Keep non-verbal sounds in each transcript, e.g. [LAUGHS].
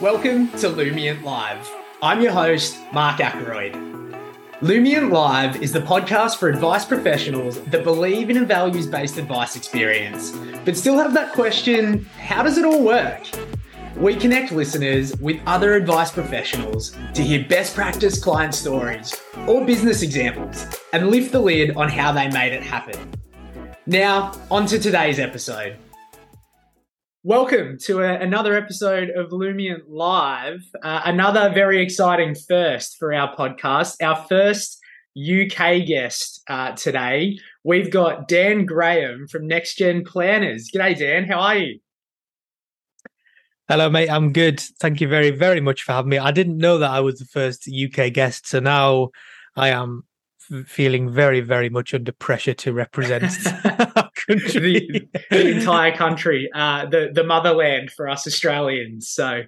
Welcome to Lumiant Live. I'm your host, Mark Ackroyd. Lumiant Live is the podcast for advice professionals that believe in a values based advice experience, but still have that question how does it all work? We connect listeners with other advice professionals to hear best practice client stories or business examples and lift the lid on how they made it happen. Now, on to today's episode. Welcome to a, another episode of Lumiant Live. Uh, another very exciting first for our podcast. Our first UK guest uh, today. We've got Dan Graham from Next Gen Planners. G'day, Dan. How are you? Hello, mate. I'm good. Thank you very, very much for having me. I didn't know that I was the first UK guest, so now I am feeling very, very much under pressure to represent [LAUGHS] [LAUGHS] the, the, entire country, uh, the the motherland for us Australians. So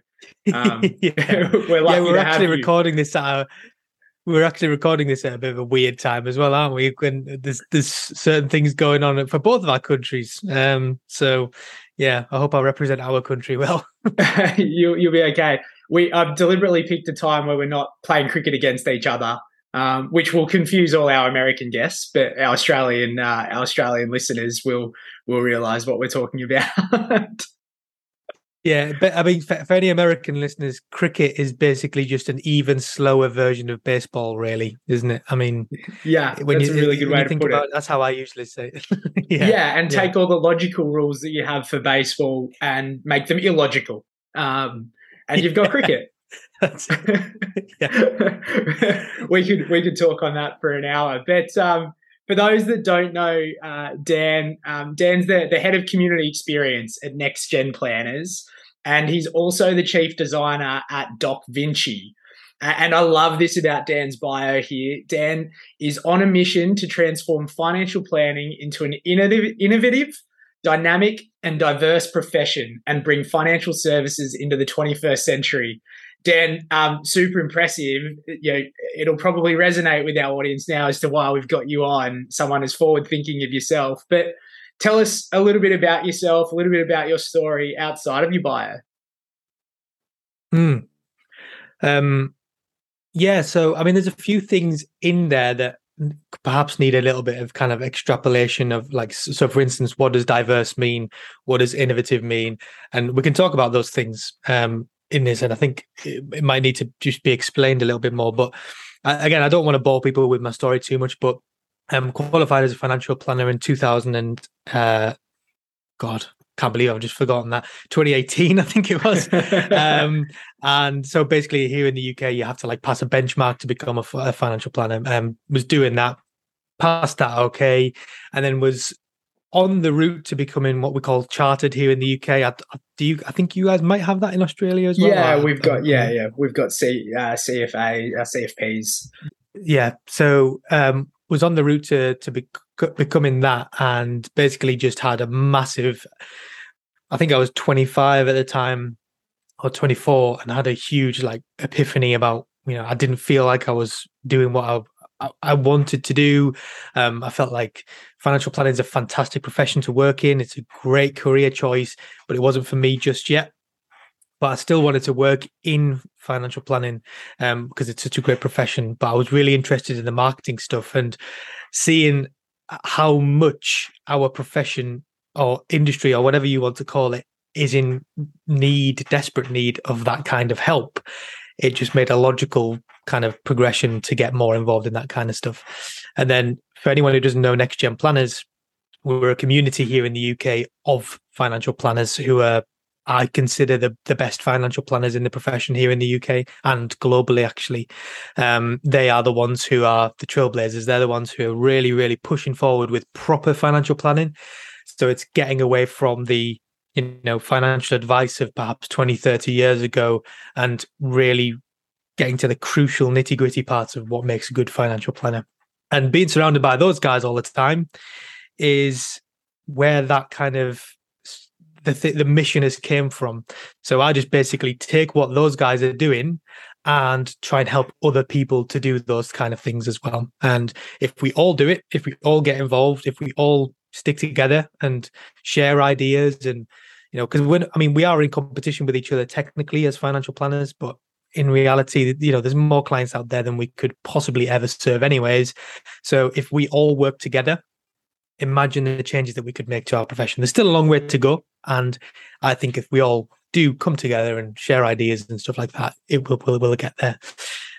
um, [LAUGHS] yeah. we're yeah, we're actually recording this at a, we're actually recording this at a bit of a weird time as well, aren't we? When there's there's certain things going on for both of our countries. Um, so yeah, I hope I represent our country well. you you'll be okay. We I've deliberately picked a time where we're not playing cricket against each other um, which will confuse all our American guests, but our Australian uh, our Australian listeners will will realize what we're talking about. [LAUGHS] yeah, but I mean, for, for, any American listeners, cricket is basically just an even slower version of baseball, really, isn't it? I mean, yeah, when that's you, a really good way to put about, it. That's how I usually say it. [LAUGHS] yeah, yeah, and yeah. take all the logical rules that you have for baseball and make them illogical. Um, and you've got [LAUGHS] cricket. [LAUGHS] [LAUGHS] we could we could talk on that for an hour. But um, for those that don't know, uh, Dan um, Dan's the, the head of community experience at Next Gen Planners, and he's also the chief designer at docVinci. And I love this about Dan's bio here. Dan is on a mission to transform financial planning into an innovative, innovative dynamic and diverse profession and bring financial services into the 21st century. Dan, um, super impressive. You know, it'll probably resonate with our audience now as to why we've got you on. Someone as forward thinking of yourself, but tell us a little bit about yourself, a little bit about your story outside of your bio. Hmm. Um. Yeah. So, I mean, there's a few things in there that perhaps need a little bit of kind of extrapolation of like so for instance what does diverse mean what does innovative mean and we can talk about those things um in this, and I think it, might need to just be explained a little bit more. But again, I don't want to bore people with my story too much, but I'm qualified as a financial planner in 2000 and uh, God, can't believe I've just forgotten that 2018, [LAUGHS] I think it was. um, and so basically, here in the UK, you have to like pass a benchmark to become a, a financial planner. Um, was doing that, passed that okay, and then was on the route to becoming what we call chartered here in the UK. I, do you? I think you guys might have that in Australia as well. Yeah, we've got yeah, yeah, we've got C, uh, CFA, uh, CFPs. Yeah, so um, was on the route to to be, becoming that, and basically just had a massive. I think I was 25 at the time, or 24, and I had a huge like epiphany about you know I didn't feel like I was doing what I I wanted to do. Um, I felt like financial planning is a fantastic profession to work in. It's a great career choice, but it wasn't for me just yet. But I still wanted to work in financial planning um, because it's such a great profession. But I was really interested in the marketing stuff and seeing how much our profession or industry or whatever you want to call it is in need, desperate need of that kind of help. It just made a logical kind of progression to get more involved in that kind of stuff. And then for anyone who doesn't know Next Gen Planners, we're a community here in the UK of financial planners who are I consider the the best financial planners in the profession here in the UK and globally. Actually, um, they are the ones who are the trailblazers. They're the ones who are really, really pushing forward with proper financial planning. So it's getting away from the you know financial advice of perhaps 20 30 years ago and really getting to the crucial nitty gritty parts of what makes a good financial planner. And being surrounded by those guys all the time is where that kind of the th- the mission has came from. So I just basically take what those guys are doing and try and help other people to do those kind of things as well. And if we all do it, if we all get involved, if we all stick together and share ideas and you know, because when I mean we are in competition with each other technically as financial planners, but in reality, you know, there's more clients out there than we could possibly ever serve, anyways. So if we all work together, imagine the changes that we could make to our profession. There's still a long way to go, and I think if we all do come together and share ideas and stuff like that, it will will will get there.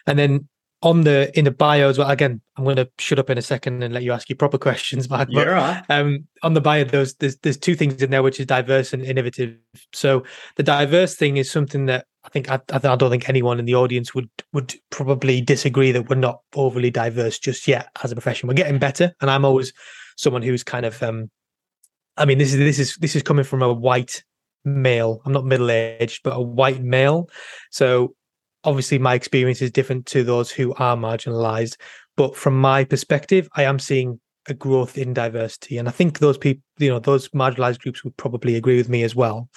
And then on the in the bio as well. Again, I'm going to shut up in a second and let you ask your proper questions, [LAUGHS] Mark. You're right. Um, on the bio, there's, there's there's two things in there, which is diverse and innovative. So the diverse thing is something that I think I, I don't think anyone in the audience would would probably disagree that we're not overly diverse just yet as a profession. We're getting better, and I'm always someone who's kind of um, I mean, this is this is this is coming from a white male. I'm not middle aged, but a white male. So obviously my experience is different to those who are marginalized but from my perspective i am seeing a growth in diversity and i think those people you know those marginalized groups would probably agree with me as well.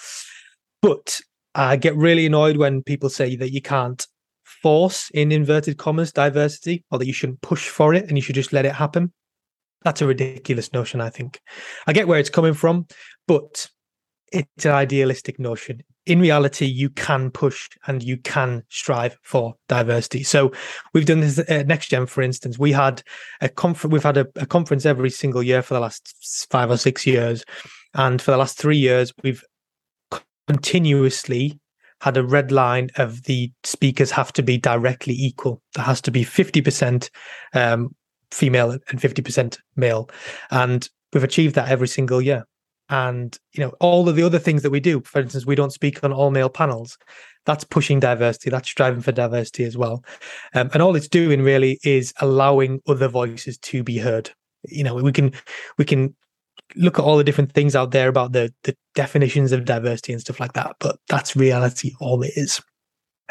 But i get really annoyed when people say that you can't force in inverted commas diversity or that you shouldn't push for it and you should just let it happen. That's a ridiculous notion i think. I get where it's coming from but it's an idealistic notion in reality, you can push and you can strive for diversity. So we've done this at NextGen, for instance. We had a conference. We've had a, a, conference every single year for the last five or six years, and for the last three years, we've continuously had a red line of the speakers have to be directly equal. There has to be fifty percent um, female and fifty percent male, and we've achieved that every single year and you know all of the other things that we do for instance we don't speak on all male panels that's pushing diversity that's striving for diversity as well. Um, and all it's doing really is allowing other voices to be heard. You know we can we can look at all the different things out there about the the definitions of diversity and stuff like that but that's reality all it is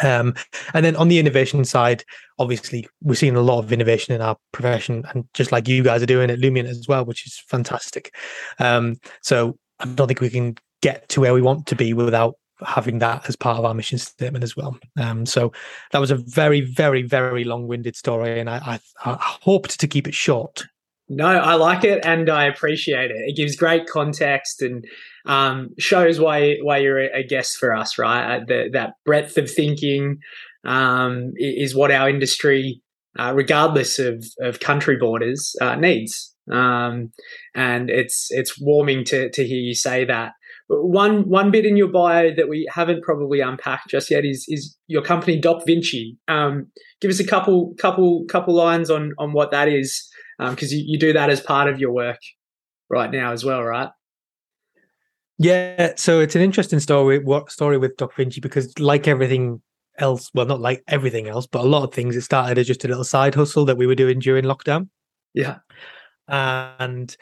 um, and then on the innovation side, obviously, we're seeing a lot of innovation in our profession, and just like you guys are doing at Lumiant as well, which is fantastic. Um, so I don't think we can get to where we want to be without having that as part of our mission statement as well. Um, so that was a very, very, very long-winded story, and I, I, I hoped to keep it short. No, I like it and I appreciate it. It gives great context and um, shows why why you're a guest for us, right? Uh, that breadth of thinking um, is what our industry, uh, regardless of, of country borders, uh, needs. Um, and it's it's warming to to hear you say that. One one bit in your bio that we haven't probably unpacked just yet is is your company docVinci. Um, give us a couple couple couple lines on on what that is, because um, you, you do that as part of your work right now as well, right? Yeah, so it's an interesting story. What story with docVinci? Because like everything else, well, not like everything else, but a lot of things, it started as just a little side hustle that we were doing during lockdown. Yeah, and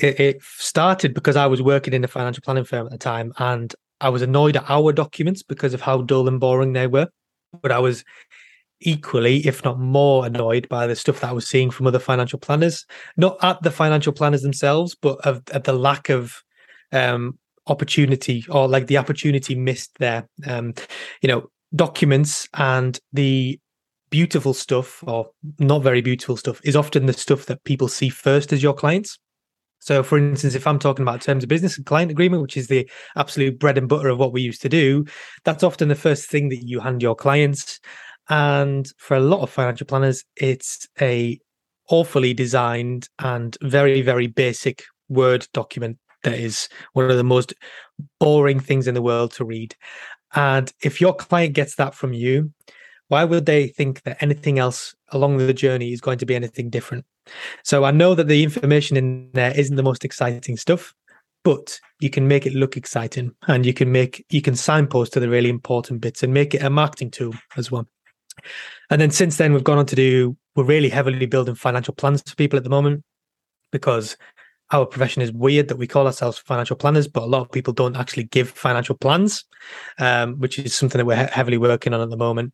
it, it started because I was working in a financial planning firm at the time, and I was annoyed at our documents because of how dull and boring they were. But I was equally, if not more, annoyed by the stuff that I was seeing from other financial planners, not at the financial planners themselves, but of, at the lack of um, opportunity or like the opportunity missed there. Um, you know, documents and the beautiful stuff or not very beautiful stuff is often the stuff that people see first as your clients. So, for instance, if I'm talking about terms of business and client agreement, which is the absolute bread and butter of what we used to do, that's often the first thing that you hand your clients. And for a lot of financial planners, it's a awfully designed and very, very basic Word document that is one of the most boring things in the world to read. And if your client gets that from you, why would they think that anything else along the journey is going to be anything different? So I know that the information in there isn't the most exciting stuff, but you can make it look exciting and you can make you can signpost to the really important bits and make it a marketing tool as well. And then since then we've gone on to do we're really heavily building financial plans for people at the moment because our profession is weird that we call ourselves financial planners, but a lot of people don't actually give financial plans, um, which is something that we're he- heavily working on at the moment.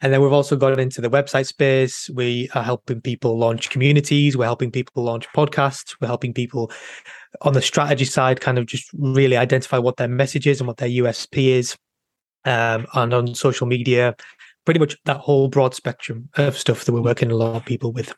And then we've also got into the website space. We are helping people launch communities. We're helping people launch podcasts. We're helping people on the strategy side kind of just really identify what their message is and what their USP is. Um, and on social media, pretty much that whole broad spectrum of stuff that we're working a lot of people with.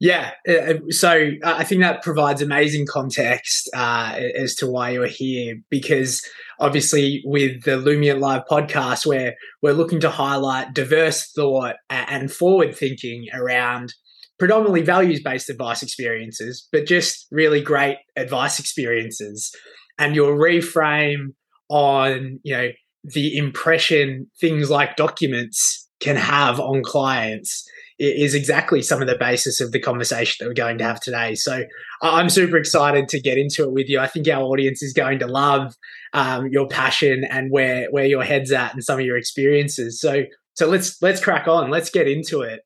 Yeah, uh, so I think that provides amazing context uh, as to why you're here. Because obviously, with the Lumiant Live podcast, where we're looking to highlight diverse thought and forward thinking around predominantly values based advice experiences, but just really great advice experiences. And your reframe on, you know, the impression things like documents can have on clients is exactly some of the basis of the conversation that we're going to have today. So I'm super excited to get into it with you. I think our audience is going to love um, your passion and where where your head's at and some of your experiences. So so let's let's crack on. Let's get into it.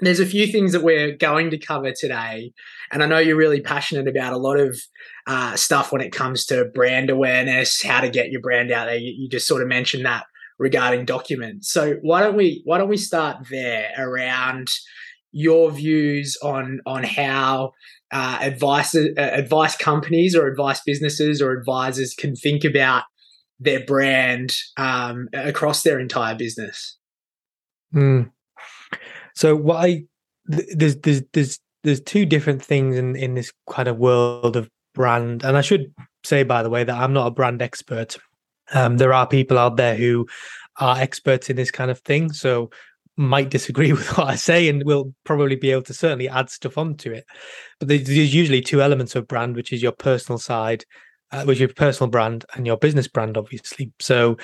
There's a few things that we're going to cover today, and I know you're really passionate about a lot of uh, stuff when it comes to brand awareness, how to get your brand out there. You, you just sort of mentioned that regarding documents. So why don't we why don't we start there around your views on on how uh, advice uh, advice companies or advice businesses or advisors can think about their brand um, across their entire business. Mm. So what I there's there's there's there's two different things in in this kind of world of brand, and I should say by the way that I'm not a brand expert. Um, there are people out there who are experts in this kind of thing, so might disagree [LAUGHS] with what I say and will probably be able to certainly add stuff onto it. But there's usually two elements of brand, which is your personal side, uh, which is your personal brand, and your business brand, obviously. So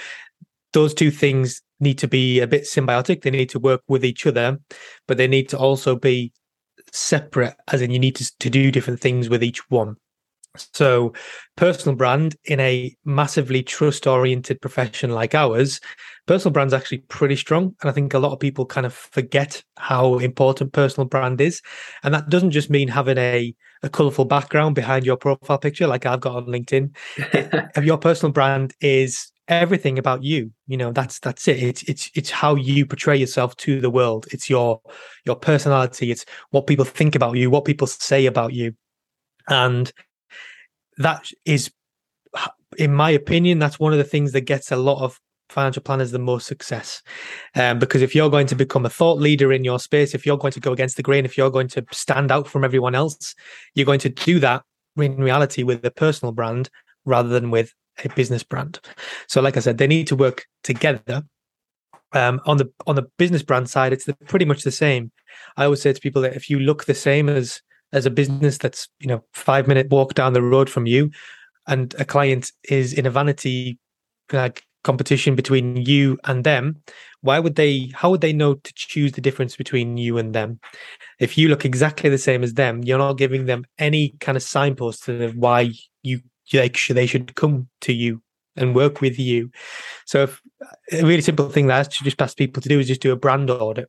those two things need to be a bit symbiotic. They need to work with each other, but they need to also be separate, as in you need to, to do different things with each one. So, personal brand in a massively trust oriented profession like ours, personal brand's actually pretty strong. And I think a lot of people kind of forget how important personal brand is. And that doesn't just mean having a, a colorful background behind your profile picture, like I've got on LinkedIn. [LAUGHS] your personal brand is everything about you you know that's that's it it's it's it's how you portray yourself to the world it's your your personality it's what people think about you what people say about you and that is, in my opinion, that's one of the things that gets a lot of financial planners the most success. Um, because if you're going to become a thought leader in your space, if you're going to go against the grain, if you're going to stand out from everyone else, you're going to do that in reality with a personal brand rather than with a business brand. So, like I said, they need to work together. Um, on the on the business brand side, it's the, pretty much the same. I always say to people that if you look the same as as a business that's you know five minute walk down the road from you and a client is in a vanity like competition between you and them why would they how would they know to choose the difference between you and them? If you look exactly the same as them you're not giving them any kind of signpost to why you like they should come to you and work with you. So if, a really simple thing that I should just ask people to do is just do a brand audit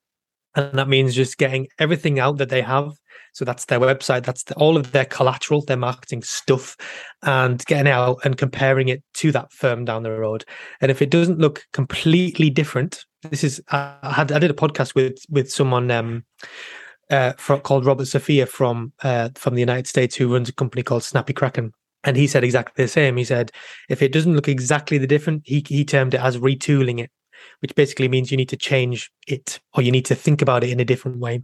and that means just getting everything out that they have so that's their website, that's the, all of their collateral, their marketing stuff, and getting out and comparing it to that firm down the road. And if it doesn't look completely different, this is I had I did a podcast with with someone um, uh, called Robert Sofia from uh, from the United States who runs a company called Snappy Kraken. And he said exactly the same. He said, if it doesn't look exactly the different, he, he termed it as retooling it which basically means you need to change it or you need to think about it in a different way.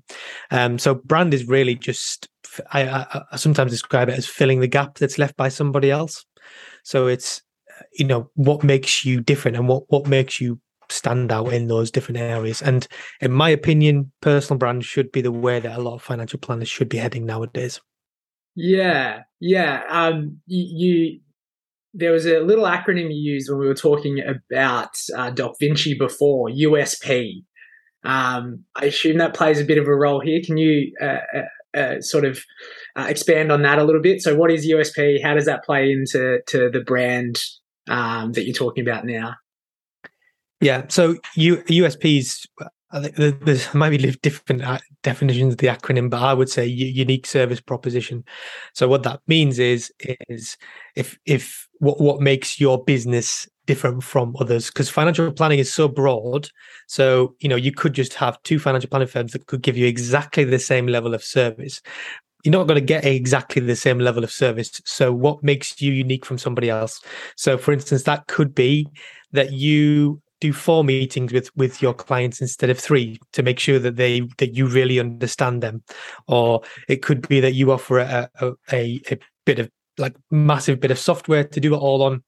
Um, so brand is really just I, I, I sometimes describe it as filling the gap that's left by somebody else. So it's you know what makes you different and what what makes you stand out in those different areas. And in my opinion, personal brand should be the way that a lot of financial planners should be heading nowadays. Yeah, yeah. Um, you there was a little acronym you used when we were talking about uh, docVinci before, USP. Um, I assume that plays a bit of a role here. Can you uh, uh, uh sort of uh, expand on that a little bit? So, what is USP? How does that play into to the brand um, that you're talking about now? Yeah, so U- USPs I think there's [LAUGHS] maybe different uh, definitions of the acronym, but I would say unique service proposition. So what that means is is if if what what makes your business different from others because financial planning is so broad. So you know you could just have two financial planning firms that could give you exactly the same level of service. You're not going to get exactly the same level of service. So what makes you unique from somebody else? So for instance that could be that you do four meetings with with your clients instead of three to make sure that they that you really understand them or it could be that you offer a a, a, bit of like massive bit of software to do it all on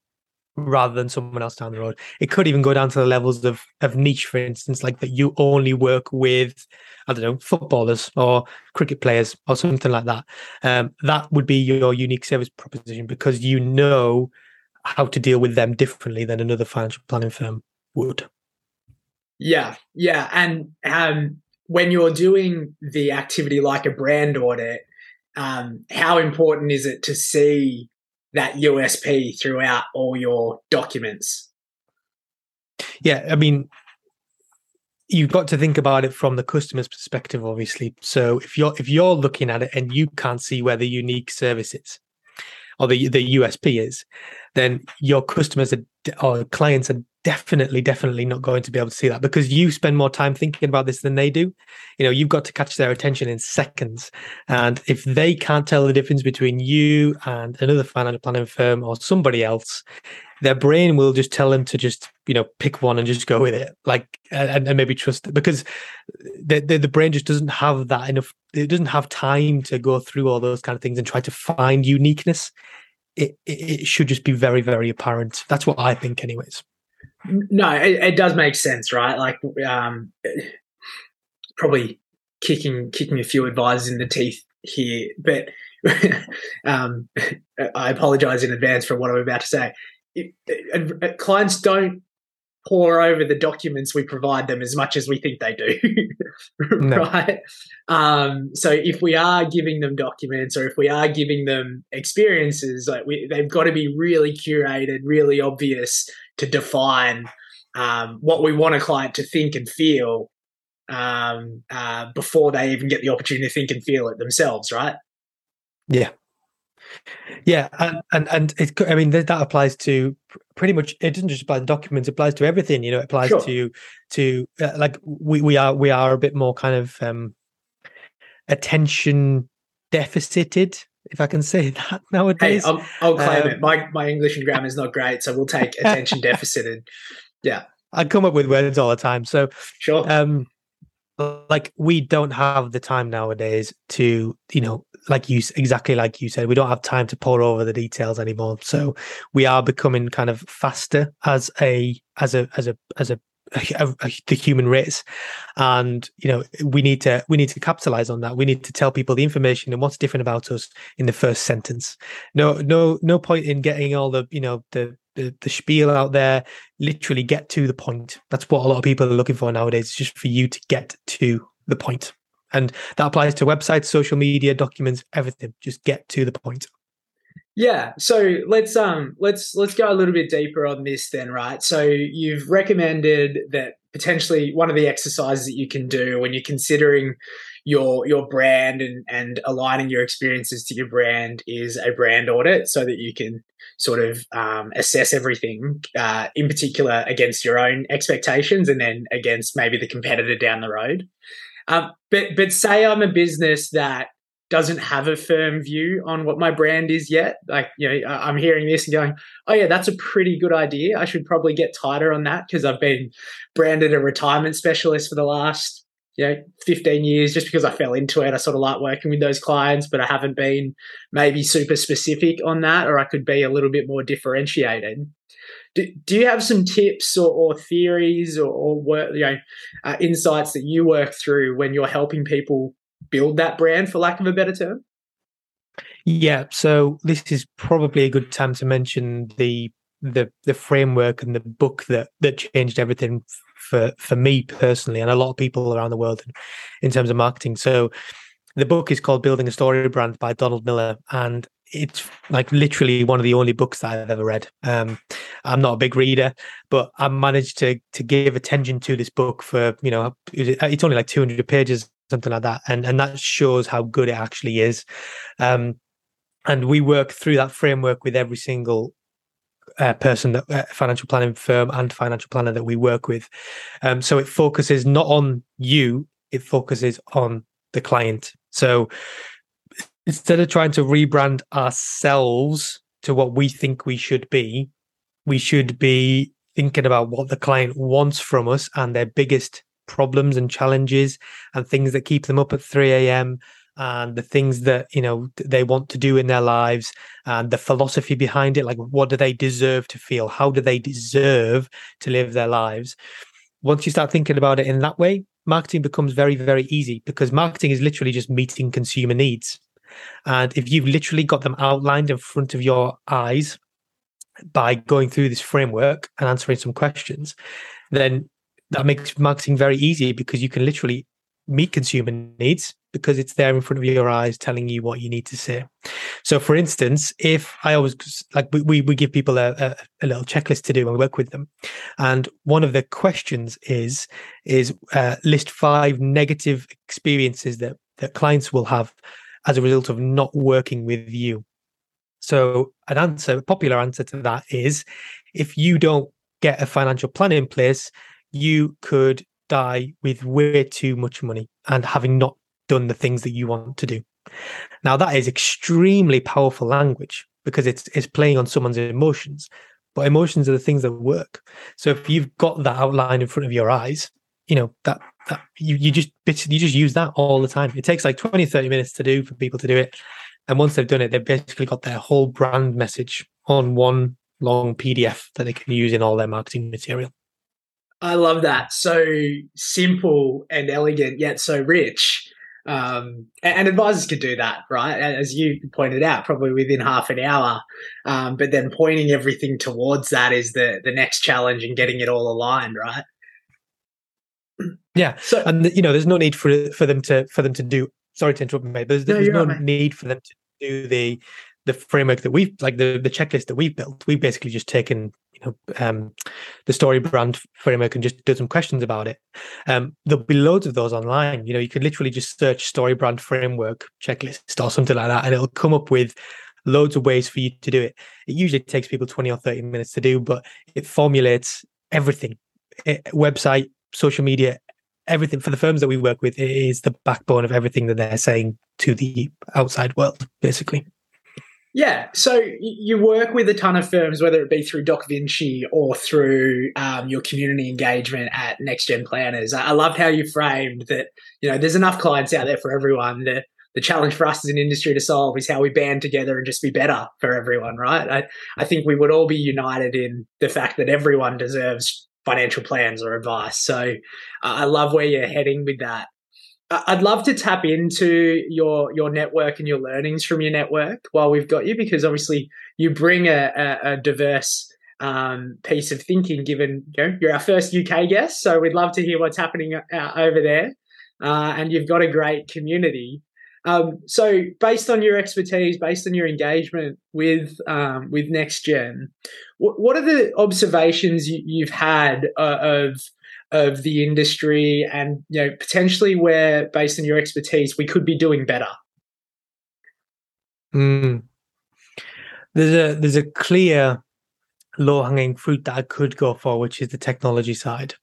rather than someone else down the road. It could even go down to the levels of of niche, for instance, like that you only work with, I don't know, footballers or cricket players or something like that. Um, that would be your unique service proposition because you know how to deal with them differently than another financial planning firm would. Yeah, yeah, and um, when you're doing the activity like a brand audit, um, how important is it to see that USP throughout all your documents. Yeah, I mean, you've got to think about it from the customer's perspective, obviously. So if you're if you're looking at it and you can't see where the unique service is or the the USP is, then your customers are, or clients are definitely definitely not going to be able to see that because you spend more time thinking about this than they do. You know you've got to catch their attention in seconds. And if they can't tell the difference between you and another financial planning firm or somebody else their brain will just tell them to just you know pick one and just go with it. Like and, and maybe trust it because the, the, the brain just doesn't have that enough it doesn't have time to go through all those kind of things and try to find uniqueness. It, it, it should just be very very apparent. That's what i think anyways no, it, it, does make sense, right? Like, um, probably kicking kicking a few advisors in the teeth here, but [LAUGHS] um, I apologize in advance for what I'm about to say. It, it, clients don't pour over the documents we provide them as much as we think they do, [LAUGHS] right? Um, so if we are giving them documents or if we are giving them experiences, like we, they've got to be really curated, really obvious to define um, what we want a client to think and feel um, uh, before they even get the opportunity to think and feel it themselves, right? Yeah, yeah, and and, and it, I mean that applies to pretty much. It doesn't just apply to documents; it applies to everything. You know, it applies sure. to to uh, like we we are we are a bit more kind of um, attention deficited if I can [LAUGHS] say that nowadays. Hey, I'll, I'll claim um, it. My my English and grammar is not great, so we'll take [LAUGHS] attention deficited. Yeah, I come up with words all the time. So sure. Um, like we don't have the time nowadays to, you know, like you exactly like you said, we don't have time to pour over the details anymore. So we are becoming kind of faster as a as a as a as a a, a, the human race. And you know we need to we need to capitalize on that. We need to tell people the information and what's different about us in the first sentence. No no no point in getting all the you know the the, the spiel out there. Literally get to the point. That's what a lot of people are looking for nowadays it's just for you to get to the point and that applies to websites social media documents everything. Just get to the point. Yeah, so let's um let's let's go a little bit deeper on this then, right? So you've recommended that potentially one of the exercises that you can do when you're considering your your brand and and aligning your experiences to your brand is a brand audit so that you can sort of um, assess everything uh, in particular against your own expectations and then against maybe the competitor down the road um, but but say i'm a business that doesn't have a firm view on what my brand is yet. Like, you know, I'm hearing this and going, oh, yeah, that's a pretty good idea. I should probably get tighter on that because I've been branded a retirement specialist for the last, you know, 15 years just because I fell into it. I sort of like working with those clients, but I haven't been maybe super specific on that, or I could be a little bit more differentiated. Do, do you have some tips or, or theories or, or work, you know, uh, insights that you work through when you're helping people build that brand, for lack of a better term? Yeah, so this is probably a good time to mention the the the framework and the book that that changed everything for for me personally and a lot of people around the world in, in terms of marketing. So the book is called Building a Story Brand by Donald Miller and it's like literally one of the only books that I've ever read. Um, I'm not a big reader, but I managed to to give attention to this book for you know it's only like 200 pages something like that, and and that shows how good it actually is. Um, and we work through that framework with every single uh, person that uh, financial planning firm and financial planner that we work with. Um, so it focuses not on you; it focuses on the client. So instead of trying to rebrand ourselves to what we think we should be, we should be thinking about what the client wants from us and their biggest problems and challenges and things that keep them up at 3 a.m and the things that you know they want to do in their lives and the philosophy behind it like what do they deserve to feel? How do they deserve to live their lives? Once you start thinking about it in that way marketing becomes very very easy because marketing is literally just meeting consumer needs and if you've literally got them outlined in front of your eyes by going through this framework and answering some questions then that makes marketing very easy because you can literally meet consumer needs because it's there in front of your eyes telling you what you need to say. So for instance if i always like we, we give people a, a, a little checklist to do and work with them. And one of the questions is is uh, list five negative experiences that that clients will have as a result of not working with you so an answer a popular answer to that is if you don't get a financial plan in place you could die with way too much money and having not done the things that you want to do. Now that is extremely powerful language because it's it's playing on someone's emotions. But emotions are the things that work. So if you've got that outline in front of your eyes, you know, that you, you just you just use that all the time. It takes like 20, 30 minutes to do for people to do it. And once they've done it, they've basically got their whole brand message on one long PDF that they can use in all their marketing material. I love that. So simple and elegant, yet so rich. Um, and, advisors could do that, right? As you pointed out, probably within half an hour. Um, but then pointing everything towards that is the the next challenge and getting it all aligned, right? Yeah. So, and you know, there's no need for for them to for them to do. Sorry to interrupt, mate. There's, there's no, no right, need for them to do the the framework that we've like the the checklist that we've built. We've basically just taken you know um, the story brand framework and just did some questions about it. Um, there'll be loads of those online. You know, you could literally just search story brand framework checklist or something like that, and it'll come up with loads of ways for you to do it. It usually takes people twenty or thirty minutes to do, but it formulates everything: it, website, social media, everything for the firms that we work with. It is the backbone of everything that they're saying to the outside world, basically. Yeah, so you work with a ton of firms, whether it be through docVinci or through um, your community engagement at Next Gen Planners. I love how you framed that. You know, there's enough clients out there for everyone. The the challenge for us as an industry to solve is how we band together and just be better for everyone, right? I, I think we would all be united in the fact that everyone deserves financial plans or advice. So uh, I love where you're heading with that. I'd love to tap into your your network and your learnings from your network while we've got you, because obviously you bring a, a, a diverse um, piece of thinking. Given you know, you're our first UK guest, so we'd love to hear what's happening uh, over there, uh, and you've got a great community. Um, so, based on your expertise, based on your engagement with um, with Next Gen, what, what are the observations you, have had uh, of of the industry and you know potentially where based on your expertise we could be doing better? Mm. there's a there's a clear low hanging fruit that i could go for which is the technology side.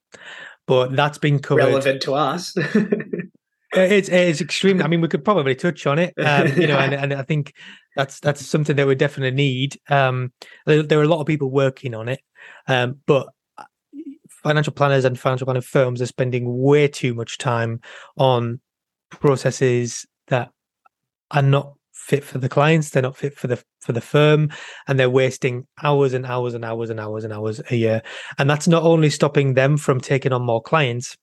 But that's been covered relevant to us [LAUGHS] it's it's extreme i mean we could probably touch on it um, you know and, [LAUGHS] and i think that's that's something that we definitely need. Um there, there, are a lot of people working on it um but financial planners and financial planning firms are spending way too much time on processes that are not fit for the clients they're not fit for the for the firm and they're wasting hours and hours and hours and hours and hours a year. And that's not only stopping them from taking on more clients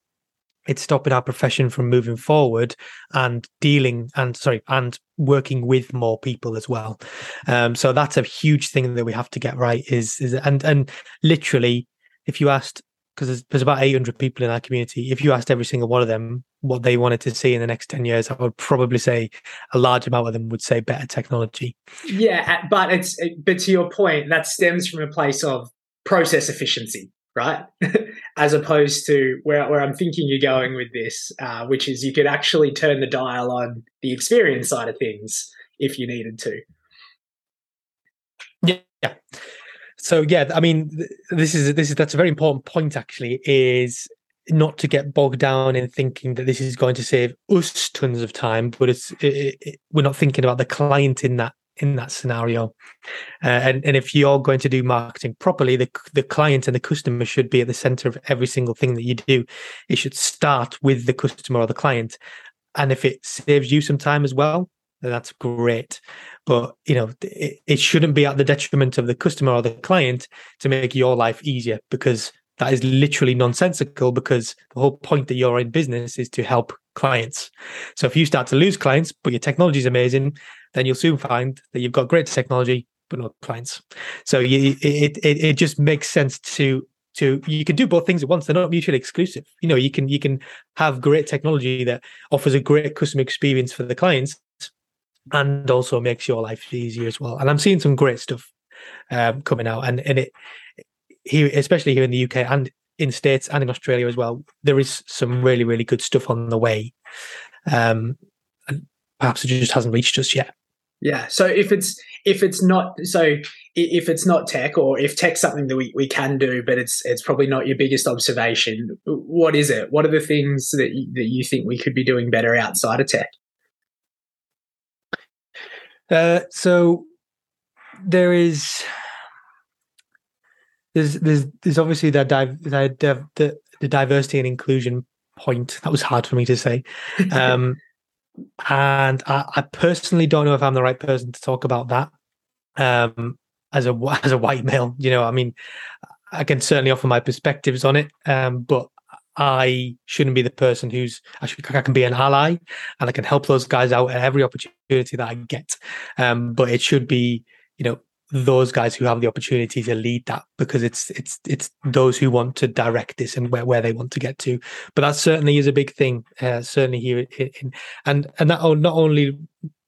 it's stopping our profession from moving forward and dealing and sorry and working with more people as well um, so that's a huge thing that we have to get right is is and and literally if you asked because there's, there's about 800 people in our community. If you asked every single one of them what they wanted to see in the next 10 years, I would probably say a large amount of them would say better technology. Yeah, but it's but to your point, that stems from a place of process efficiency, right? [LAUGHS] As opposed to where where I'm thinking you're going with this, uh, which is you could actually turn the dial on the experience side of things if you needed to. Yeah so yeah i mean this is this is that's a very important point actually is not to get bogged down in thinking that this is going to save us tons of time but it's it, it, we're not thinking about the client in that in that scenario. Uh, and and if you're going to do marketing properly, the the client and the customer should be at the center of every single thing that you do. It should start with the customer or the client, and if it saves you some time as well, that's great. But you know, it, it shouldn't be at the detriment of the customer or the client to make your life easier because that is literally nonsensical because the whole point that you're in business is to help clients. So if you start to lose clients, but your technology is amazing, then you'll soon find that you've got great technology, but no clients. So you, it, it, it just makes sense to to you can do both things at once they're not mutually exclusive you know you can you can have great technology that offers a great customer experience for the clients and also makes your life easier as well and i'm seeing some great stuff um, coming out and and it here especially here in the uk and in states and in australia as well there is some really really good stuff on the way um and perhaps it just hasn't reached us yet yeah. So if it's if it's not so if it's not tech or if tech's something that we, we can do, but it's it's probably not your biggest observation, what is it? What are the things that you, that you think we could be doing better outside of tech? Uh, so there is there's there's there's obviously that div, that the, the diversity and inclusion point that was hard for me to say [LAUGHS] um and I, I, personally don't know if I'm the right person to talk about that. Um, as a [LAUGHS] as a white male, you know, I mean, I can certainly offer my perspectives on it, um, but I shouldn't be the person who's I, should, I can be an ally and I can help those guys out at every opportunity that I get. Um, but it should be, you know, those guys who have the opportunity to lead that because it's it's it's those who want to direct this and where, where they want to get to. But that certainly is a big thing uh, certainly here in, in, and and that not only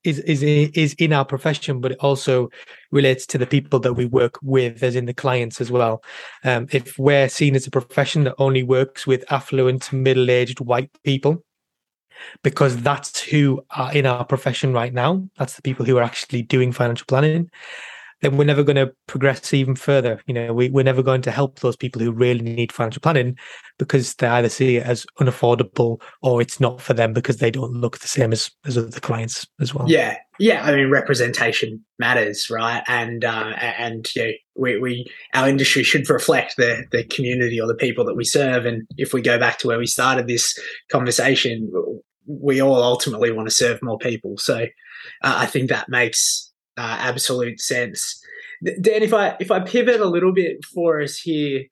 is is is in our profession but it also relates to the people that we work with as in the clients as well. Um, if we're seen as a profession that only works with affluent middle-aged white people because that's who are in our profession right now that's the people who are actually doing financial planning then we're never going to progress even further. You know, we, we're never going to help those people who really need financial planning because they either see it as unaffordable or it's not for them because they don't look the same as, as other clients as well. Yeah. Yeah. I mean, representation matters, right? And, uh, and, you know, we, we, our industry should reflect the, the community or the people that we serve. And if we go back to where we started this conversation, we all ultimately want to serve more people. So uh, I think that makes uh, absolute sense. Dan, if I if I pivot a little bit for us here,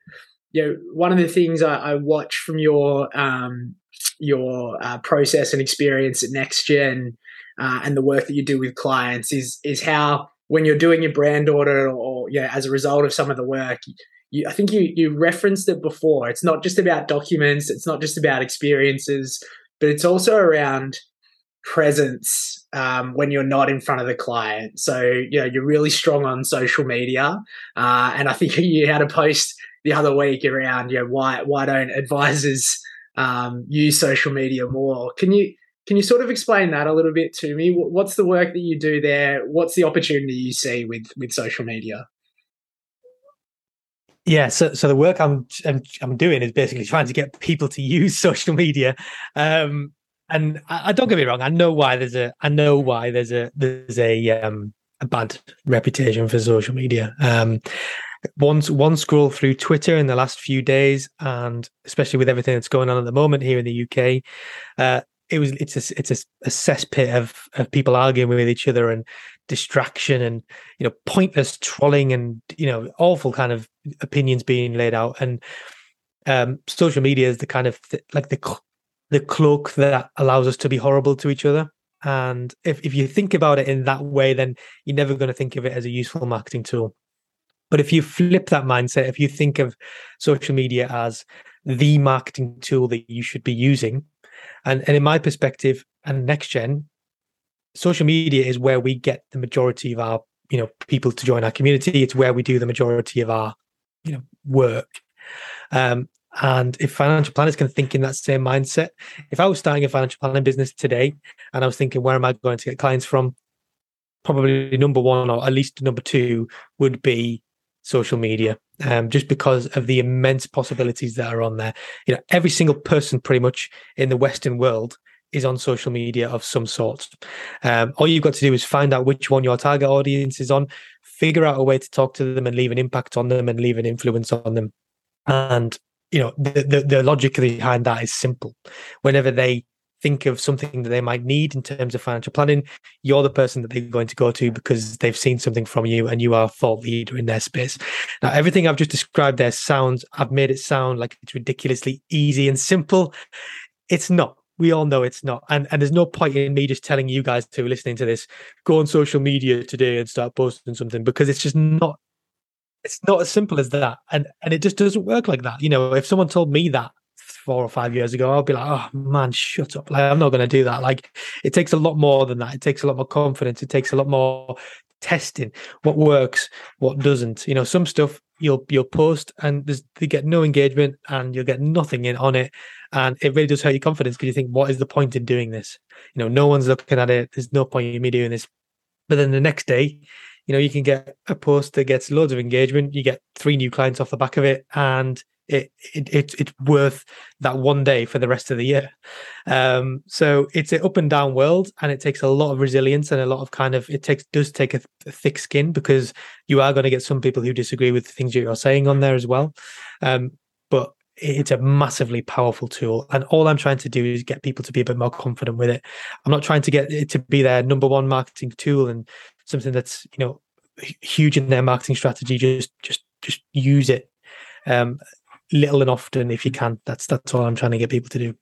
you know, one of the things I, I watch from your um, your uh, process and experience at NextGen uh, and the work that you do with clients is is how when you're doing your brand audit or yeah, as a result of some of the work, you, I think you you referenced it before. It's not just about documents. It's not just about experiences, but it's also around presence um, when you're not in front of the client. So, you know, you're really strong on social media. Uh, and I think [LAUGHS] you had a post the other week around, you know, why, why don't advisors um, use social media more? Can you, can you sort of explain that a little bit to me? What's the work that you do there? What's the opportunity you see with, with social media? Yeah, so so the work I'm I'm, I'm doing is basically trying to get people to use [LAUGHS] social media. Um, and I, I, don't get me wrong. I know why there's a. I know why there's a there's a um a bad reputation for social media. Um, once one scroll through Twitter in the last few days, and especially with everything that's going on at the moment here in the UK, uh, it was it's a it's a, a cesspit of of people arguing with each other and distraction and you know pointless trolling and you know awful kind of opinions being laid out and um social media is the kind of th- like the the cloak that allows us to be horrible to each other. And if, if you think about it in that way, then you're never going to think of it as a useful marketing tool. But if you flip that mindset, if you think of social media as the marketing tool that you should be using, and, and in my perspective, and next gen, social media is where we get the majority of our, you know, people to join our community. It's where we do the majority of our, you know, work. Um, and if financial planners can think in that same mindset, if I was starting a financial planning business today and I was thinking, where am I going to get clients from? Probably number one or at least number two would be social media, um, just because of the immense possibilities that are on there. You know, every single person pretty much in the Western world is on social media of some sort. Um, all you've got to do is find out which one your target audience is on, figure out a way to talk to them and leave an impact on them and leave an influence on them. And you know the, the, the logic behind that is simple. Whenever they think of something that they might need in terms of financial planning, you're the person that they're going to go to because they've seen something from you and you are a thought leader in their space. Now, everything I've just described there sounds, I've made it sound like it's ridiculously easy and simple. It's not. We all know it's not. And, and there's no point in me just telling you guys to listening to this, go on social media today and start posting something because it's just not it's not as simple as that. And and it just doesn't work like that. You know, if someone told me that four or five years ago, I'll be like, oh man, shut up. Like, I'm not going to do that. Like, it takes a lot more than that. It takes a lot more confidence. It takes a lot more testing what works, what doesn't. You know, some stuff you'll you'll post and there's you get no engagement and you'll get nothing in on it. And it really does hurt your confidence because you think, what is the point in doing this? You know, no one's looking at it. There's no point in me doing this. But then the next day, you know, you can get a post that gets loads of engagement. You get three new clients off the back of it, and it, it, it it's worth that one day for the rest of the year. Um, so it's an up and down world, and it takes a lot of resilience and a lot of kind of it takes does take a, a thick skin because you are going to get some people who disagree with the things you're saying on there as well. Um, but it's a massively powerful tool and all i'm trying to do is get people to be a bit more confident with it i'm not trying to get it to be their number one marketing tool and something that's you know huge in their marketing strategy just just just use it um little and often if you can. That's that's all I'm trying to get people to do.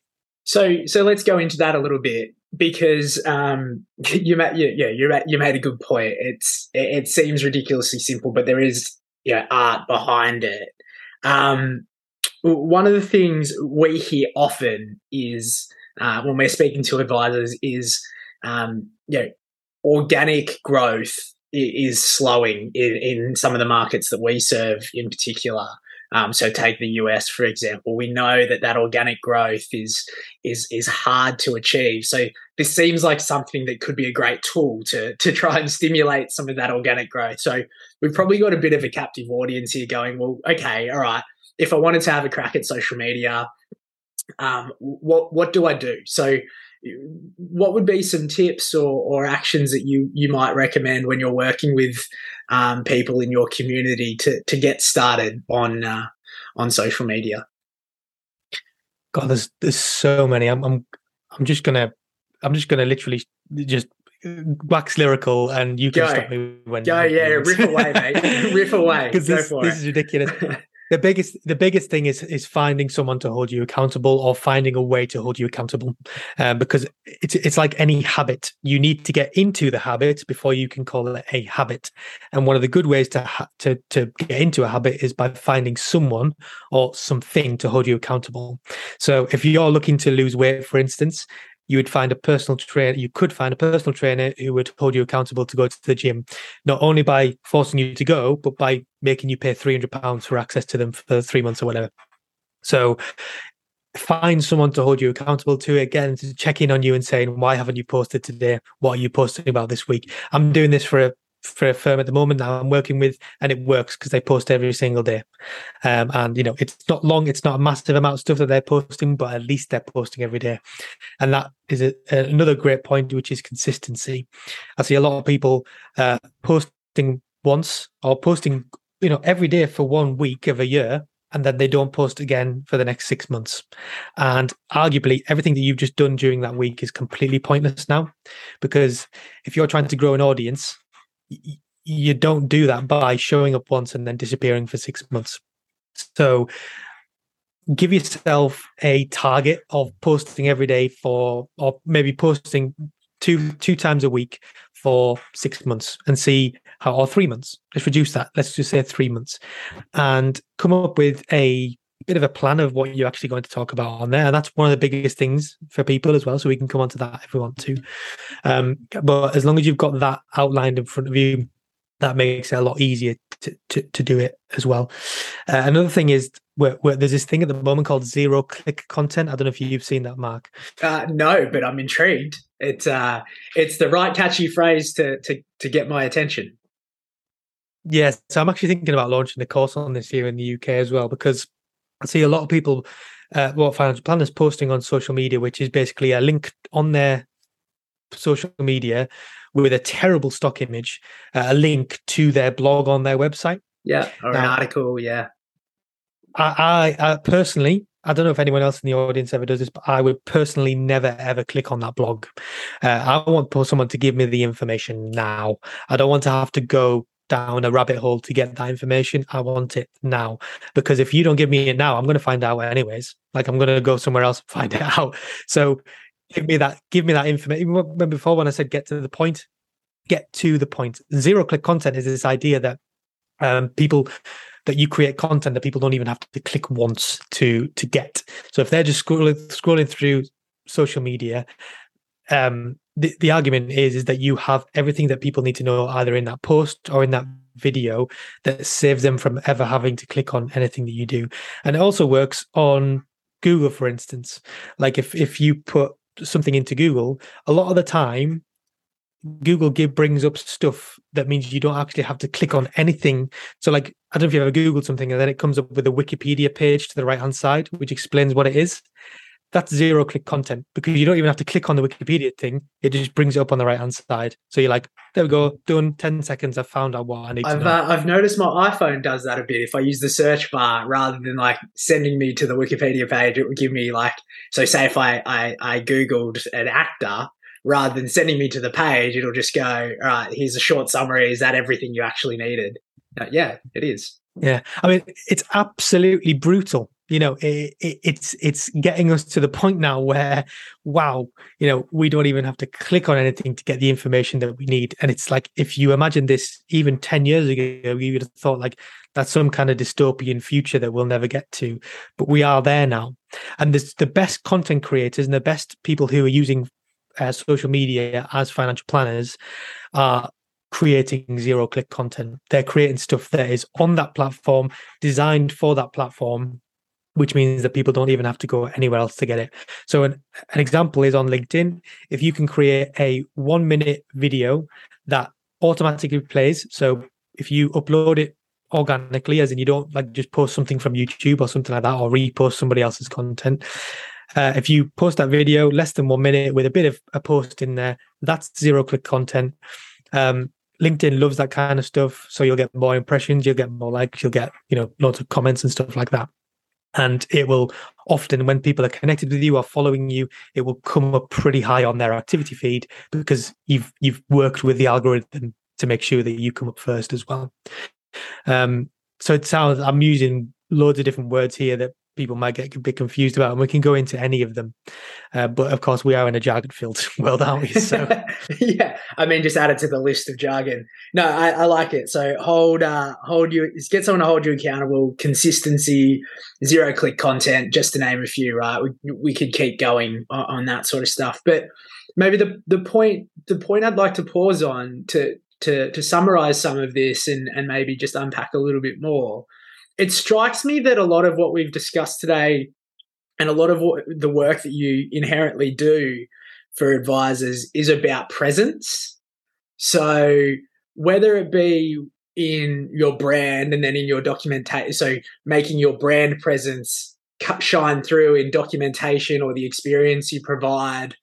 So so let's go into that a little bit because um, [LAUGHS] you made yeah you you made a good point. It's it, it, seems ridiculously simple, but there is yeah art behind it. Um, one of the things we hear often is uh, when we're speaking to advisors is um, you know organic growth is slowing in, in some of the markets that we serve in particular. Um, so take the US for example. We know that that organic growth is is is hard to achieve. So this seems like something that could be a great tool to to try and stimulate some of that organic growth. So we've probably got a bit of a captive audience here going, well, okay, all right. If I wanted to have a crack at social media, um, what what do I do? So what would be some tips or, or actions that you you might recommend when you're working with um, people in your community to to get started on uh, on social media? God, there's there's so many. I'm I'm I'm just gonna I'm just gonna literally just wax lyrical, and you can Go. stop me when. Go, yeah, riff away, mate. [LAUGHS] riff away. [LAUGHS] Because this, this is ridiculous. [LAUGHS] the biggest the biggest thing is is finding someone to hold you accountable or finding a way to hold you accountable. Um, because it's it's like any habit. You need to get into the habit before you can call it a habit. And one of the good ways to ha- to to get into a habit is by finding someone or something to hold you accountable. So if you're looking to lose weight for instance you would find a personal trainer you could find a personal trainer who would hold you accountable to go to the gym. Not only by forcing you to go but by making you pay 300 pounds for access to them for three months or whatever. So find someone to hold you accountable to again to check in on you and saying why haven't you posted today? What are you posting about this week? I'm doing this for a for a firm at the moment now I'm working with, and it works because they post every single day. Um, and you know, it's not long, it's not a massive amount of stuff that they're posting, but at least they're posting every day. And that is a, another great point, which is consistency. I see a lot of people uh, posting once or posting, you know, every day for one week of a year, and then they don't post again for the next six months. And arguably, everything that you've just done during that week is completely pointless now, because if you're trying to grow an audience you don't do that by showing up once and then disappearing for six months. So give yourself a target of posting every day for or maybe posting two two times a week for six months and see how or three months. Let's reduce that. Let's just say three months. And come up with a bit of a plan of what you're actually going to talk about on there. And that's one of the biggest things for people as well so we can come on to that if we want to. Um, but as long as you've got that outlined in front of you that makes it a lot easier to, to, to do it as well. Uh, another thing is where, where, there's this thing at the moment called zero click content. I don't know if you've seen that mark. Uh, no but i'm intrigued. It's uh it's the right catchy phrase to to to get my attention. Yes, so I'm actually thinking about launching a course on this here in the UK as well because I see a lot of people uh, what financial planners posting on social media, which is basically a link on their social media with a terrible stock image, uh, a link to their blog on their website. Yeah, or now, an article. Yeah. I, I, I personally, I don't know if anyone else in the audience ever does this, but I would personally never ever click on that blog. Uh, I want someone to give me the information now. I don't want to have to go down a rabbit hole to get that information. I want it now because if you don't give me it now, I'm going to find out anyways. Like I'm going to go somewhere else and [LAUGHS] find it out. So give me that. Give me that information. Even before when I said get to the point, get to the point. Zero click content is this idea that um, people that you create content that people don't even have to click once to to get. So if they're just scrolling scrolling through social media um, the, the argument is is that you have everything that people need to know either in that post or in that video that saves them from ever having to click on anything that you do. And it also works on google for instance. Like if if you put something into google a lot of the time google give brings up stuff that means you don't actually have to click on anything. So like i don't know if you've ever googled something and then it comes up with a wikipedia page to the right hand side which explains what it is that's zero click content because you don't even have to click on the Wikipedia thing. It just brings it up on the right hand side. So you're like, there we go, done. Ten seconds. I've found out what I need. I've uh, I've noticed my iPhone does that a bit. If I use the search bar rather than like sending me to the Wikipedia page, it would give me like. So say if I I, I googled an actor. Rather than sending me to the page, it'll just go, all right, here's a short summary. Is that everything you actually needed? Uh, yeah, it is. Yeah. I mean, it's absolutely brutal you know it, it, it's it's getting us to the point now where wow you know we don't even have to click on anything to get the information that we need. And it's like if you imagine this even 10 years ago you would have thought like that's some kind of dystopian future that we'll never get to. But we are there now. And there's the best content creators and the best people who are using uh, social media as financial planners are creating zero click content. They're creating stuff that is on that platform, designed for that platform, which means that people don't even have to go anywhere else to get it. So an, an example is on LinkedIn. If you can create a one minute video that automatically plays. So if you upload it organically, as in you don't like just post something from YouTube or something like that, or repost somebody else's content. Uh, if you post that video less than one minute with a bit of a post in there, that's zero click content. Um, LinkedIn loves that kind of stuff. So you'll get more impressions, you'll get more likes, you'll get, you know, lots of comments and stuff like that and it will often when people are connected with you or following you it will come up pretty high on their activity feed because you've you've worked with the algorithm to make sure that you come up first as well. Um, so it sounds i'm using loads of different words here that people might get a bit confused about, and we can go into any of them. Uh, but of course, we are in a jargon-filled [LAUGHS] world, aren't we? So [LAUGHS] yeah, I mean, just add it to the list of jargon. No, I, I like it. So hold, uh, hold you, get someone to hold you accountable. Consistency, zero-click content, just to name a few. Right, we we could keep going on, on that sort of stuff, but maybe the the point the point I'd like to pause on to to to summarize some of this and and maybe just unpack a little bit more it strikes me that a lot of what we've discussed today and a lot of what the work that you inherently do for advisors is about presence. So whether it be in your brand and then in your documentation, so making your brand presence shine through in documentation or the experience you provide,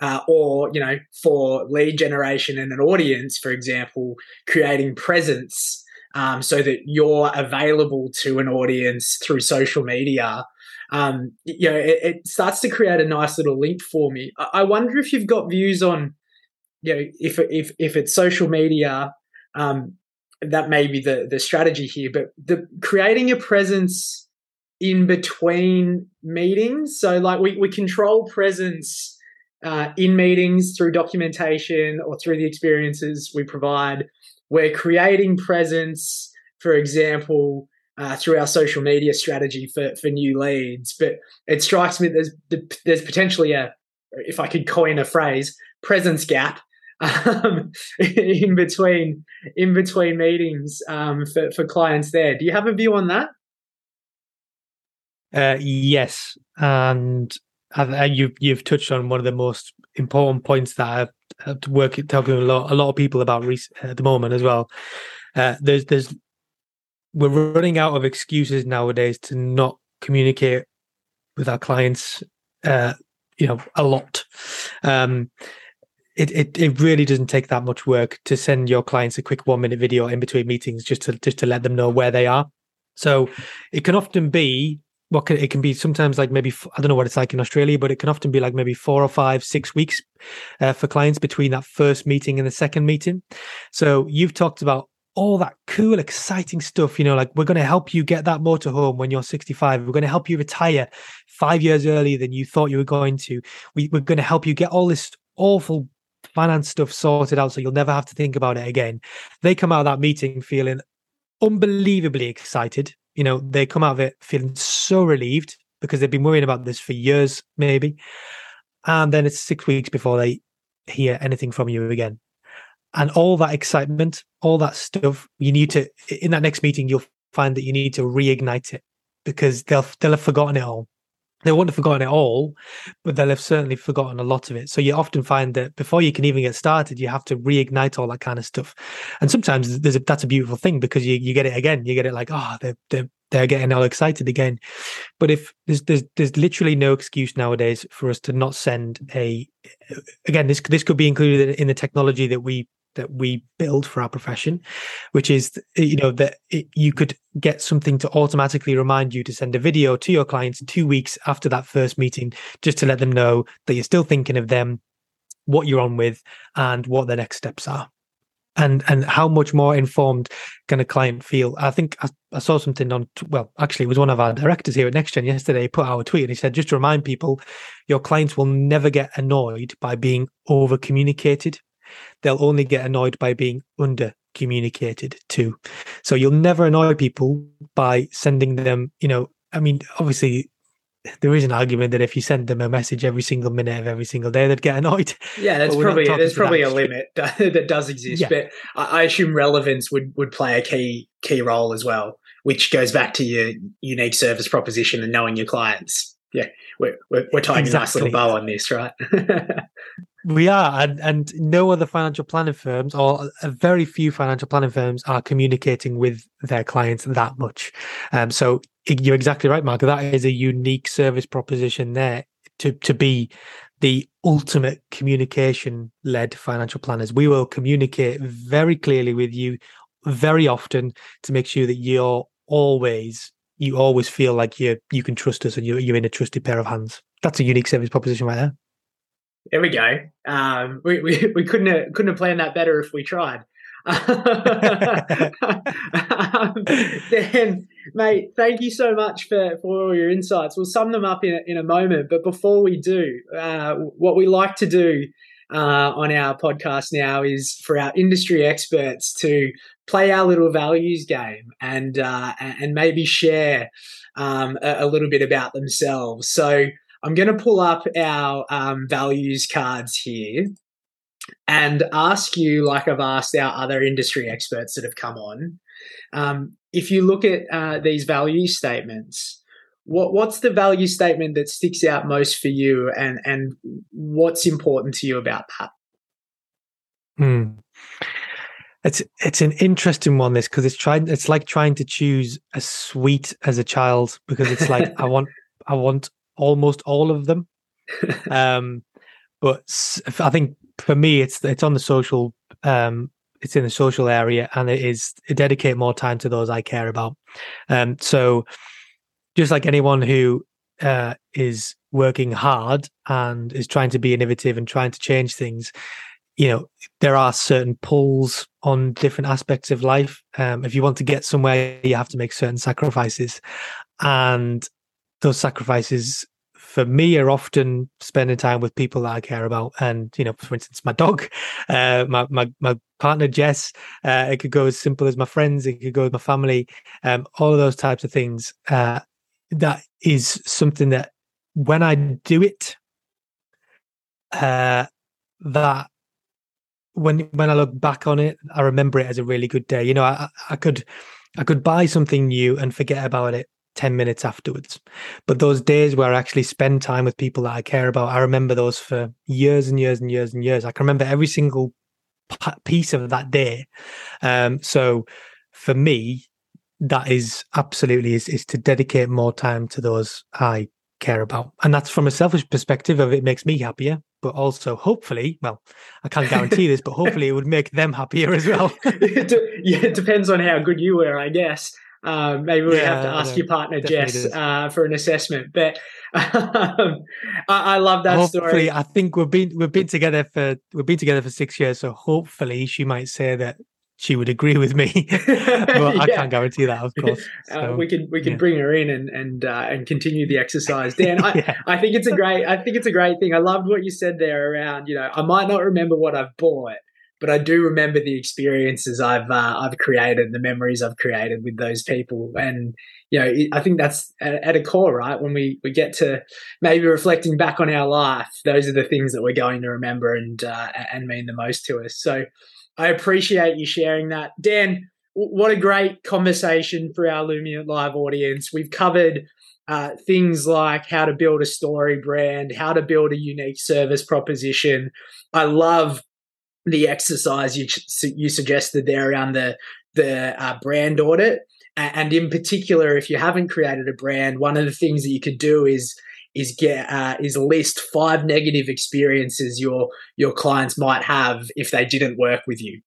uh, or you know, for lead generation and an audience, for example, creating presence um, so that you're available to an audience through social media. Um, you know, it, it, starts to create a nice little link for me. I, wonder if you've got views on, you know, if if if it's social media, um, that may be the the strategy here, but the creating a presence in between meetings. So like we we control presence. Uh, in meetings through documentation or through the experiences we provide we're creating presence, for example, uh, through our social media strategy for, for new leads. But it strikes me there's there's potentially a, if I could coin a phrase, presence gap [LAUGHS] um, in between in between meetings um, for for clients. There, do you have a view on that? Uh, yes, and uh, you've you've touched on one of the most important points that I've to work talking a lot a lot of people about at the moment as well. Uh, there's there's we're running out of excuses nowadays to not communicate with our clients, uh, you know, a lot. Um, it, it it really doesn't take that much work to send your clients a quick one minute video in between meetings just to just to let them know where they are. So it can often be what can, it can be sometimes like maybe I don't know what it's like in Australia, but it can often be like maybe four or five, six weeks uh, for clients between that first meeting and the second meeting. So you've talked about all that cool, exciting stuff. You know, like we're going to help you get that motorhome when you're 65. We're going to help you retire five years earlier than you thought you were going to. We, we're going to help you get all this awful finance stuff sorted out so you'll never have to think about it again. They come out of that meeting feeling unbelievably excited you know, they come out of it feeling so relieved because they've been worrying about this for years, maybe. And then it's six weeks before they hear anything from you again. And all that excitement, all that stuff, you need to, in that next meeting, you'll find that you need to reignite it because they'll, they'll have forgotten it all they won't have forgotten it all, but they'll have certainly forgotten a lot of it. So you often find that before you can even get started, you have to reignite all that kind of stuff. And sometimes there's a, that's a beautiful thing because you, you get it again. You get it like, oh, they're, they're, they're getting all excited again. But if there's, there's, there's literally no excuse nowadays for us to not send a, again, this, this could be included in the technology that we that we build for our profession, which is eh, you know that it, you could get something to automatically remind you to send a video to your clients two weeks after that first meeting, just to let them know that you're still thinking of them, what you're on with, and what the next steps are. And and how much more informed can a client feel? I think I, I saw something on well, actually, it was one of our directors here at NextGen yesterday. Put out a tweet and he said, just to remind people, your clients will never get annoyed by being over communicated they'll only get annoyed by being under communicated to. So you'll never annoy people by sending them, you know, I mean, obviously there is an argument that if you send them a message every single minute of every single day, they'd get annoyed. Yeah, that's probably there's probably a limit [LAUGHS] that does exist, yeah. but I assume relevance would would play a key key role as well, which goes back to your unique service proposition and knowing your clients. Yeah, we're we're, we're tying exactly. a nice little bow on this, right? [LAUGHS] We are, and, and no other financial planning firms, or very few financial planning firms, are communicating with their clients that much. Um, so you're exactly right, Mark. That is a unique service proposition there to to be the ultimate communication led financial planners. We will communicate very clearly with you very often to make sure that you're always you always feel like you you can trust us and you're, you're in a trusted pair of hands. That's a unique service proposition right there. There we go. Um, we, we, [LAUGHS] we couldn't have, couldn't have planned that better if we tried. [LAUGHS] um, Dan, mate, thank you so much for, for all your insights. We'll sum them up in a, in a moment. But before we do, uh, what we like to do uh, on our podcast now is for our industry experts to play our little values game and uh, and maybe share um, a, a, little bit about themselves. So I'm going to pull up our um, values cards here and ask you, like I've asked our other industry experts that have come on, um, if you look at uh, these value statements, what what's the value statement that sticks out most for you, and and what's important to you about that? Hmm. It's it's an interesting one this because it's trying it's like trying to choose a sweet as a child because it's like [LAUGHS] I want I want almost all of them. [LAUGHS] um, but I think for me, it's it's on the social, um, it's in the social area, and it is dedicate more time to those I care about. Um, so just like anyone who uh, is working hard and is trying to be innovative and trying to change things, you know, there are certain pulls on different aspects of life. Um, if you want to get somewhere, you have to make certain sacrifices, and those sacrifices for me are often spending time with people that I care about. And, you know, for instance, my dog, [LAUGHS] uh, my, my, my partner, Jess, uh, it could go as simple as my friends. It could go with my family, um, all of those types of things. Uh, that is something that when I do it, uh, that when when I look back on it, I remember it as a really good day. You know, I, I could I could buy something new and forget about it 10 minutes afterwards. But those days where I actually spend time with people that I care about, I remember those for years and years and years and years. I can remember every single piece of that day. Um, so for me, that is absolutely is, is to dedicate more time to those I care about. And that's from a selfish perspective of it makes me happier, but also hopefully, well, I can't guarantee this, but hopefully it would make them happier as well. [LAUGHS] yeah, it depends on how good you were, I guess. Um, maybe we yeah, have to ask your partner Jess uh, for an assessment. But [LAUGHS] um, I, I, love that story. hopefully, story. I think we've been we've been together for we've been together for six years, so hopefully she might say that she would agree with me. [LAUGHS] but [LAUGHS] yeah. I can't guarantee that, of course. Uh, so, uh, we can we can yeah. bring her in and and uh, and continue the exercise. Dan, I, yeah. I think it's a great I think it's a great thing. I loved what you said there around. You know, I might not remember what I've bought, but I do remember the experiences I've uh, I've created, the memories I've created with those people, and you know, I think that's at, a core, right? When we we get to maybe reflecting back on our life, those are the things that we're going to remember and uh, and mean the most to us. So, I appreciate you sharing that, Dan. What a great conversation for our Lumiant Live audience. We've covered uh, things like how to build a story brand, how to build a unique service proposition. I love the exercise you you suggested there around the the uh, brand audit, and in particular, if you haven't created a brand, one of the things that you could do is is get uh, is list five negative experiences your your clients might have if they didn't work with you.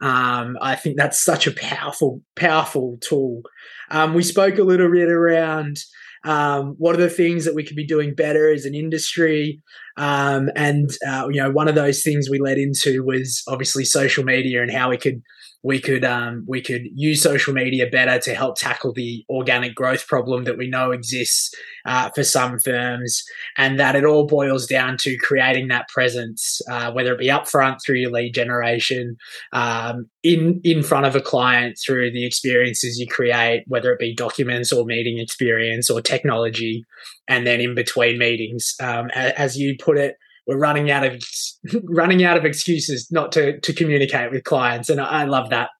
Um, I think that's such a powerful powerful tool. Um, we spoke a little bit around um, what are the things that we could be doing better as an industry? Um, and uh, you know, one of those things we led into was obviously social media and how we could we could um, we could use social media better to help tackle the organic growth problem that we know exists uh, for some firms, and that it all boils down to creating that presence, uh, whether it be upfront through your lead generation, um, in in front of a client through the experiences you create, whether it be documents or meeting experience or technology, and then in between meetings, um, as you put it we're running out of [LAUGHS] running out of excuses not to to communicate with clients, and I, I love that.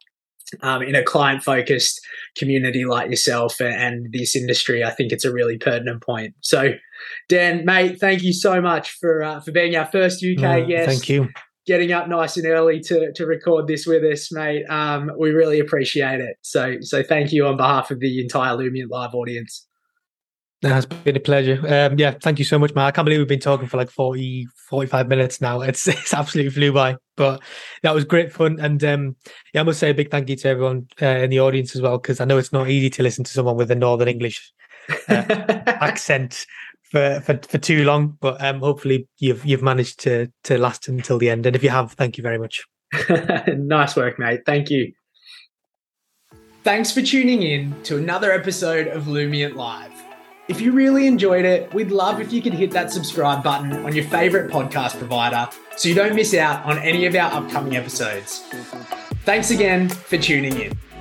Um, in a client focused community like yourself and, and, this industry, I think it's a really pertinent point. So, Dan, mate, thank you so much for uh, for being our first UK mm, guest. Thank you. Getting up nice and early to to record this with us, mate. Um, we really appreciate it. So, so thank you on behalf of the entire Lumiant Live audience. It has been a pleasure. Um, yeah, thank you so much, man. I can't believe we've been talking for like 40, 45 minutes now. It's [LAUGHS] it's absolutely flew by, but that was great fun. And um, yeah, I must say a big thank you to everyone uh, in the audience as well, because I know it's not easy to listen to someone with a Northern English uh, [LAUGHS] accent for, for for too long. But um, hopefully you've you've managed to to last until the end. And if you have, thank you very much. [LAUGHS] nice work, mate. Thank you. Thanks for tuning in to another episode of Lumiant Live. If you really enjoyed it, we'd love if you could hit that subscribe button on your favorite podcast provider so you don't miss out on any of our upcoming episodes. Thanks again for tuning in.